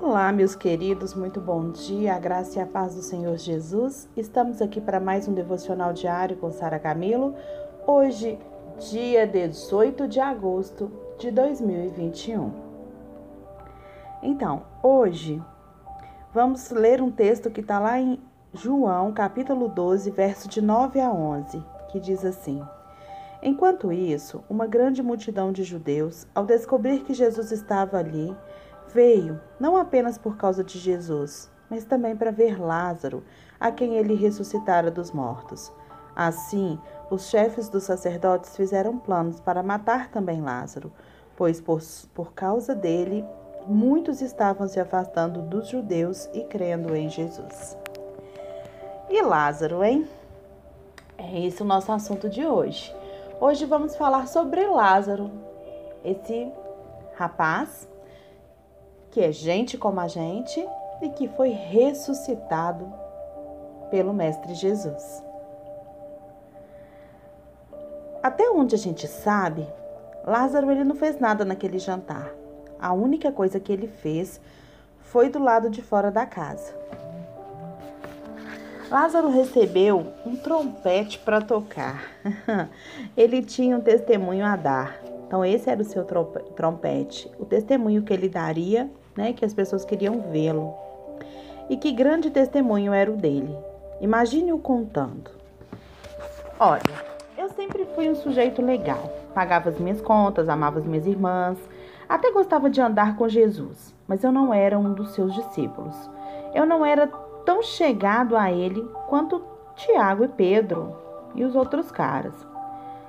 Olá, meus queridos, muito bom dia, a graça e a paz do Senhor Jesus. Estamos aqui para mais um devocional diário com Sara Camilo. Hoje, dia 18 de agosto de 2021. Então, hoje vamos ler um texto que está lá em João, capítulo 12, verso de 9 a 11, que diz assim: Enquanto isso, uma grande multidão de judeus, ao descobrir que Jesus estava ali, veio não apenas por causa de Jesus, mas também para ver Lázaro, a quem ele ressuscitara dos mortos. Assim, os chefes dos sacerdotes fizeram planos para matar também Lázaro, pois por, por causa dele muitos estavam se afastando dos judeus e crendo em Jesus. E Lázaro, hein? É esse o nosso assunto de hoje. Hoje vamos falar sobre Lázaro, esse rapaz que é gente como a gente e que foi ressuscitado pelo Mestre Jesus. Até onde a gente sabe, Lázaro ele não fez nada naquele jantar. A única coisa que ele fez foi do lado de fora da casa. Lázaro recebeu um trompete para tocar. ele tinha um testemunho a dar. Então, esse era o seu trompete, o testemunho que ele daria, né, que as pessoas queriam vê-lo. E que grande testemunho era o dele. Imagine-o contando. Olha, eu sempre fui um sujeito legal. Pagava as minhas contas, amava as minhas irmãs, até gostava de andar com Jesus, mas eu não era um dos seus discípulos. Eu não era tão chegado a ele quanto Tiago e Pedro e os outros caras.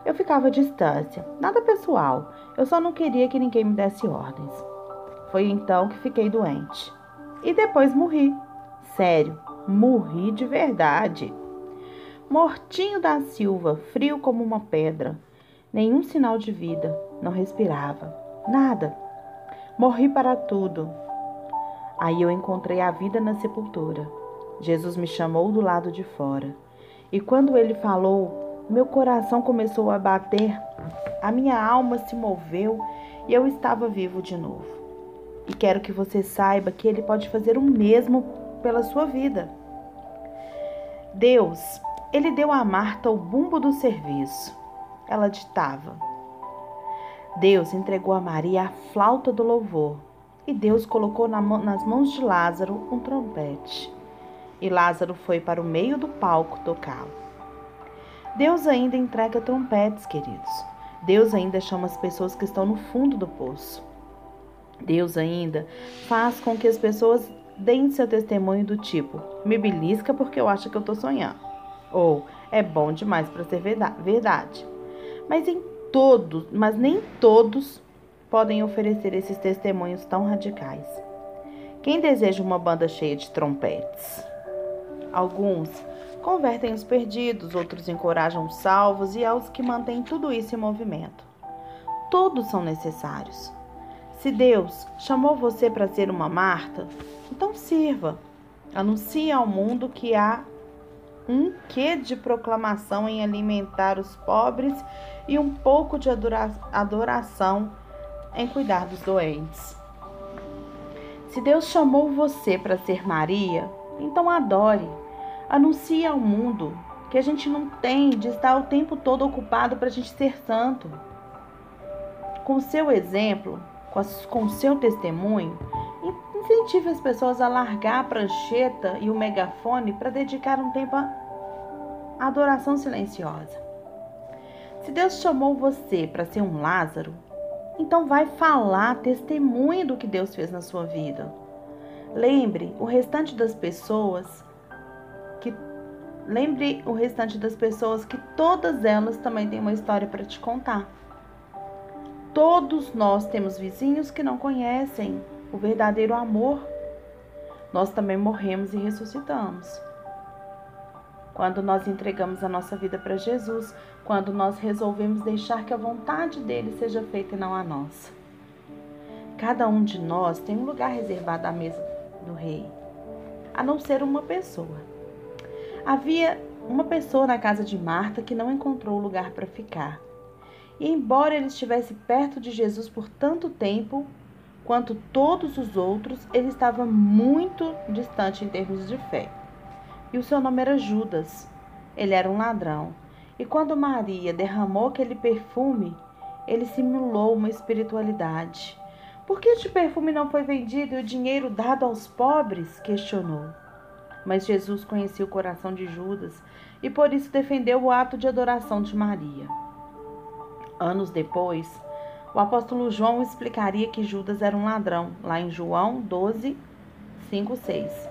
Eu ficava à distância, nada pessoal, eu só não queria que ninguém me desse ordens. Foi então que fiquei doente. E depois morri. Sério, morri de verdade. Mortinho da Silva, frio como uma pedra. Nenhum sinal de vida, não respirava. Nada. Morri para tudo. Aí eu encontrei a vida na sepultura. Jesus me chamou do lado de fora. E quando ele falou, meu coração começou a bater, a minha alma se moveu e eu estava vivo de novo. E quero que você saiba que ele pode fazer o mesmo pela sua vida. Deus, ele deu a Marta o bumbo do serviço. Ela ditava. Deus entregou a Maria a flauta do louvor. E Deus colocou nas mãos de Lázaro um trompete e Lázaro foi para o meio do palco tocá-lo. Deus ainda entrega trompetes, queridos. Deus ainda chama as pessoas que estão no fundo do poço. Deus ainda faz com que as pessoas deem seu testemunho do tipo: me belisca porque eu acho que eu estou sonhando. Ou é bom demais para ser verdade. Mas em todos, mas nem todos podem oferecer esses testemunhos tão radicais. Quem deseja uma banda cheia de trompetes? Alguns convertem os perdidos, outros encorajam os salvos e aos que mantêm tudo isso em movimento. Todos são necessários. Se Deus chamou você para ser uma Marta, então sirva. Anuncie ao mundo que há um quê de proclamação em alimentar os pobres e um pouco de adoração em cuidar dos doentes. Se Deus chamou você para ser Maria, então adore. Anuncie ao mundo que a gente não tem de estar o tempo todo ocupado para a gente ser santo. Com seu exemplo, com seu testemunho, incentive as pessoas a largar a prancheta e o megafone para dedicar um tempo à adoração silenciosa. Se Deus chamou você para ser um Lázaro, então vai falar, testemunho do que Deus fez na sua vida. Lembre o restante das pessoas que lembre o restante das pessoas que todas elas também têm uma história para te contar. Todos nós temos vizinhos que não conhecem o verdadeiro amor. Nós também morremos e ressuscitamos. Quando nós entregamos a nossa vida para Jesus, quando nós resolvemos deixar que a vontade dele seja feita e não a nossa. Cada um de nós tem um lugar reservado à mesa do rei, a não ser uma pessoa. Havia uma pessoa na casa de Marta que não encontrou lugar para ficar. E embora ele estivesse perto de Jesus por tanto tempo, quanto todos os outros, ele estava muito distante em termos de fé. E o seu nome era Judas. Ele era um ladrão. E quando Maria derramou aquele perfume, ele simulou uma espiritualidade. Por que este perfume não foi vendido e o dinheiro dado aos pobres? questionou. Mas Jesus conhecia o coração de Judas e por isso defendeu o ato de adoração de Maria. Anos depois, o apóstolo João explicaria que Judas era um ladrão, lá em João 12, 5, 6.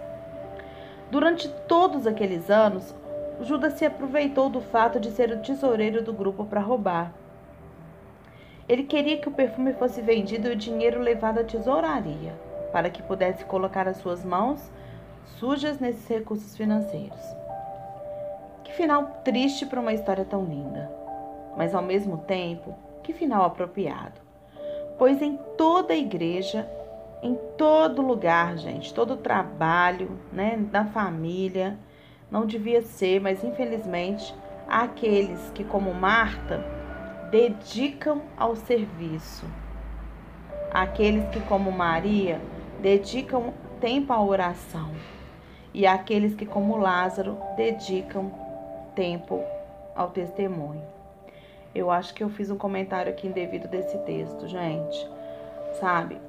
Durante todos aqueles anos, Judas se aproveitou do fato de ser o tesoureiro do grupo para roubar. Ele queria que o perfume fosse vendido e o dinheiro levado à tesouraria, para que pudesse colocar as suas mãos sujas nesses recursos financeiros. Que final triste para uma história tão linda, mas ao mesmo tempo que final apropriado. Pois em toda a igreja, em todo lugar, gente, todo trabalho, né, da família, não devia ser, mas infelizmente há aqueles que, como Marta, dedicam ao serviço. Aqueles que, como Maria, dedicam tempo à oração. E aqueles que, como Lázaro, dedicam tempo ao testemunho. Eu acho que eu fiz um comentário aqui indevido desse texto, gente. Sabe?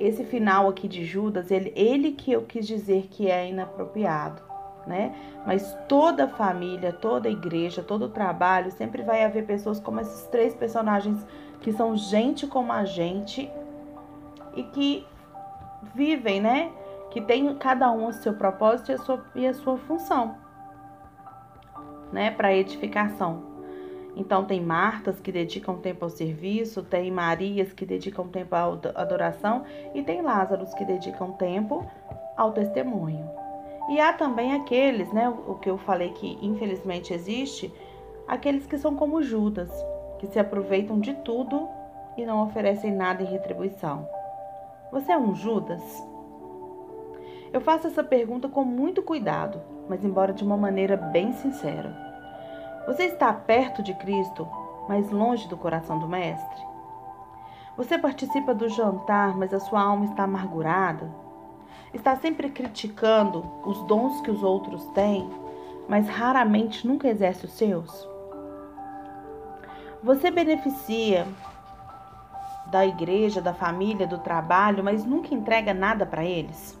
Esse final aqui de Judas, ele, ele que eu quis dizer que é inapropriado, né? Mas toda família, toda igreja, todo trabalho, sempre vai haver pessoas como esses três personagens que são gente como a gente e que vivem, né? Que tem cada um o seu propósito e a sua, e a sua função, né? Para edificação. Então, tem Martas que dedicam tempo ao serviço, tem Marias que dedicam tempo à adoração e tem Lázaros que dedicam tempo ao testemunho. E há também aqueles, né, o que eu falei que infelizmente existe, aqueles que são como Judas, que se aproveitam de tudo e não oferecem nada em retribuição. Você é um Judas? Eu faço essa pergunta com muito cuidado, mas embora de uma maneira bem sincera. Você está perto de Cristo, mas longe do coração do Mestre? Você participa do jantar, mas a sua alma está amargurada? Está sempre criticando os dons que os outros têm, mas raramente nunca exerce os seus? Você beneficia da igreja, da família, do trabalho, mas nunca entrega nada para eles?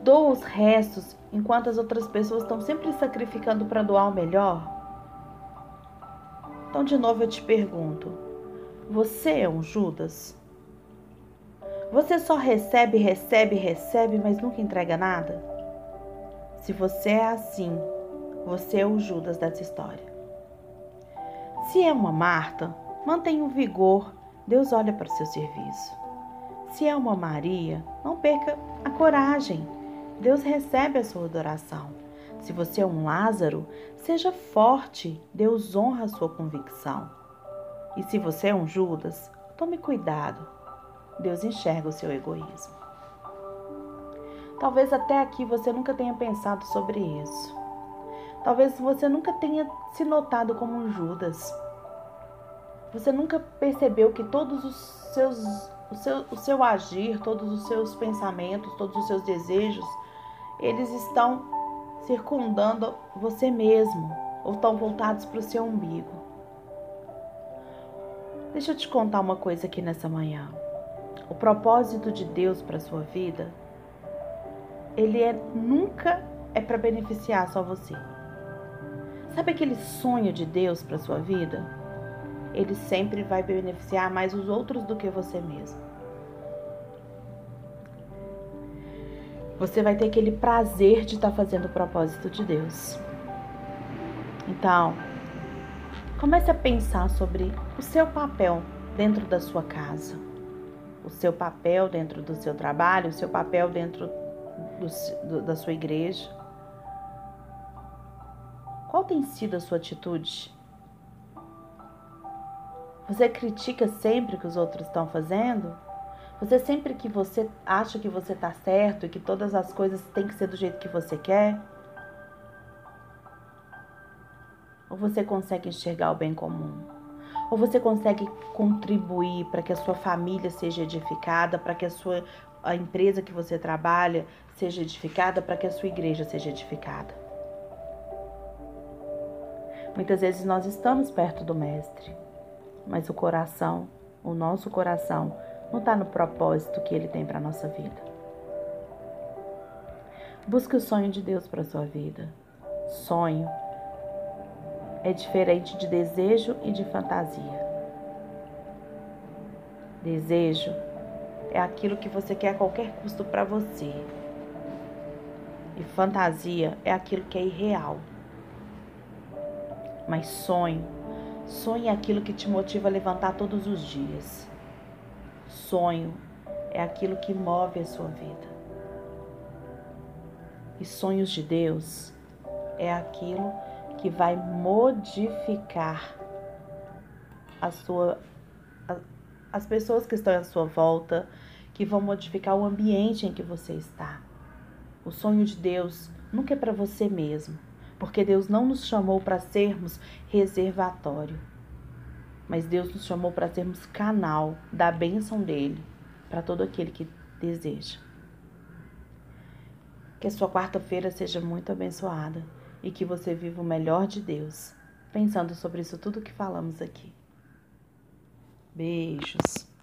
Doa os restos enquanto as outras pessoas estão sempre sacrificando para doar o melhor? Então, de novo, eu te pergunto: você é um Judas? Você só recebe, recebe, recebe, mas nunca entrega nada? Se você é assim, você é o Judas dessa história. Se é uma Marta, mantenha o vigor, Deus olha para o seu serviço. Se é uma Maria, não perca a coragem. Deus recebe a sua adoração. Se você é um Lázaro, seja forte, Deus honra a sua convicção. E se você é um Judas, tome cuidado, Deus enxerga o seu egoísmo. Talvez até aqui você nunca tenha pensado sobre isso. Talvez você nunca tenha se notado como um Judas. Você nunca percebeu que todos os seus, o, seu, o seu agir, todos os seus pensamentos, todos os seus desejos eles estão circundando você mesmo ou estão voltados para o seu umbigo. Deixa eu te contar uma coisa aqui nessa manhã. O propósito de Deus para sua vida, ele é nunca é para beneficiar só você. Sabe aquele sonho de Deus para sua vida? Ele sempre vai beneficiar mais os outros do que você mesmo. Você vai ter aquele prazer de estar tá fazendo o propósito de Deus. Então, comece a pensar sobre o seu papel dentro da sua casa, o seu papel dentro do seu trabalho, o seu papel dentro do, do, da sua igreja. Qual tem sido a sua atitude? Você critica sempre o que os outros estão fazendo? Você sempre que você acha que você está certo e que todas as coisas têm que ser do jeito que você quer? Ou você consegue enxergar o bem comum? Ou você consegue contribuir para que a sua família seja edificada, para que a sua a empresa que você trabalha seja edificada, para que a sua igreja seja edificada? Muitas vezes nós estamos perto do Mestre, mas o coração, o nosso coração, não está no propósito que Ele tem para a nossa vida. Busque o sonho de Deus para a sua vida. Sonho é diferente de desejo e de fantasia. Desejo é aquilo que você quer a qualquer custo para você. E fantasia é aquilo que é irreal. Mas sonho, sonho é aquilo que te motiva a levantar todos os dias. Sonho é aquilo que move a sua vida. E sonhos de Deus é aquilo que vai modificar a sua as pessoas que estão à sua volta, que vão modificar o ambiente em que você está. O sonho de Deus nunca é para você mesmo, porque Deus não nos chamou para sermos reservatório, mas Deus nos chamou para sermos canal da bênção dele para todo aquele que deseja. Que a sua quarta-feira seja muito abençoada e que você viva o melhor de Deus, pensando sobre isso tudo que falamos aqui. Beijos.